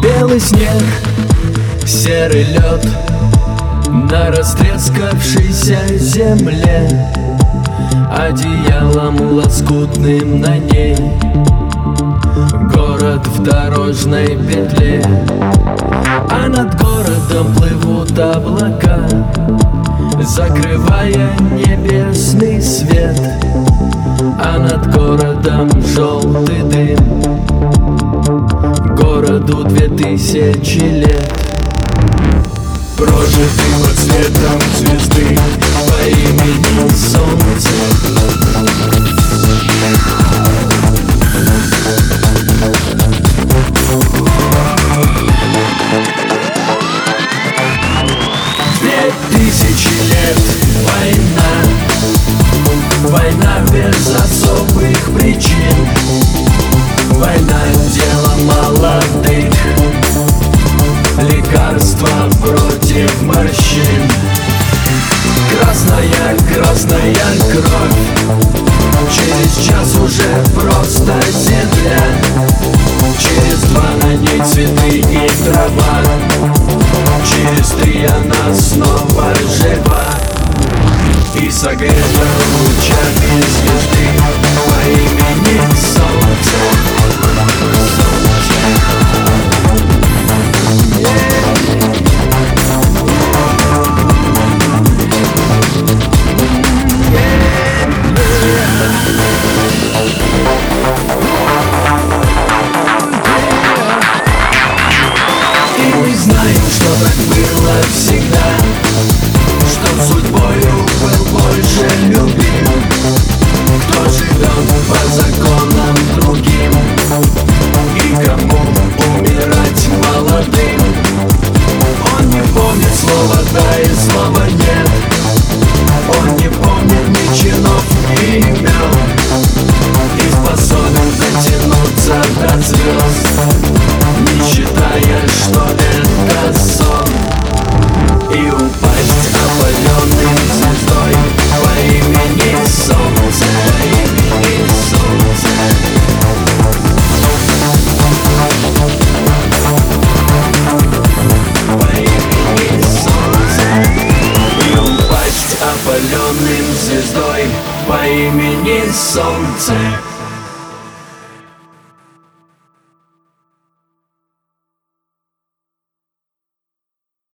Белый снег, серый лед на растрескавшейся земле. Одеялом лоскутным на ней. Город в дорожной петле А над городом плывут облака Закрывая небесный свет. А над городом желтый дым. Городу две тысячи лет. Прожитый под светом звезды По имени лет. Война. Война без особых причин. Война дело молодых. Лекарства против морщин. Красная, красная кровь. Через час уже просто земля. Через два на ней цветы и трава. Через три она снова жива И согрета лучами звезды По имени Солнце И мы знаем, что так было всегда Что судьбою был «да» упасть опаленным звездой По имени Солнце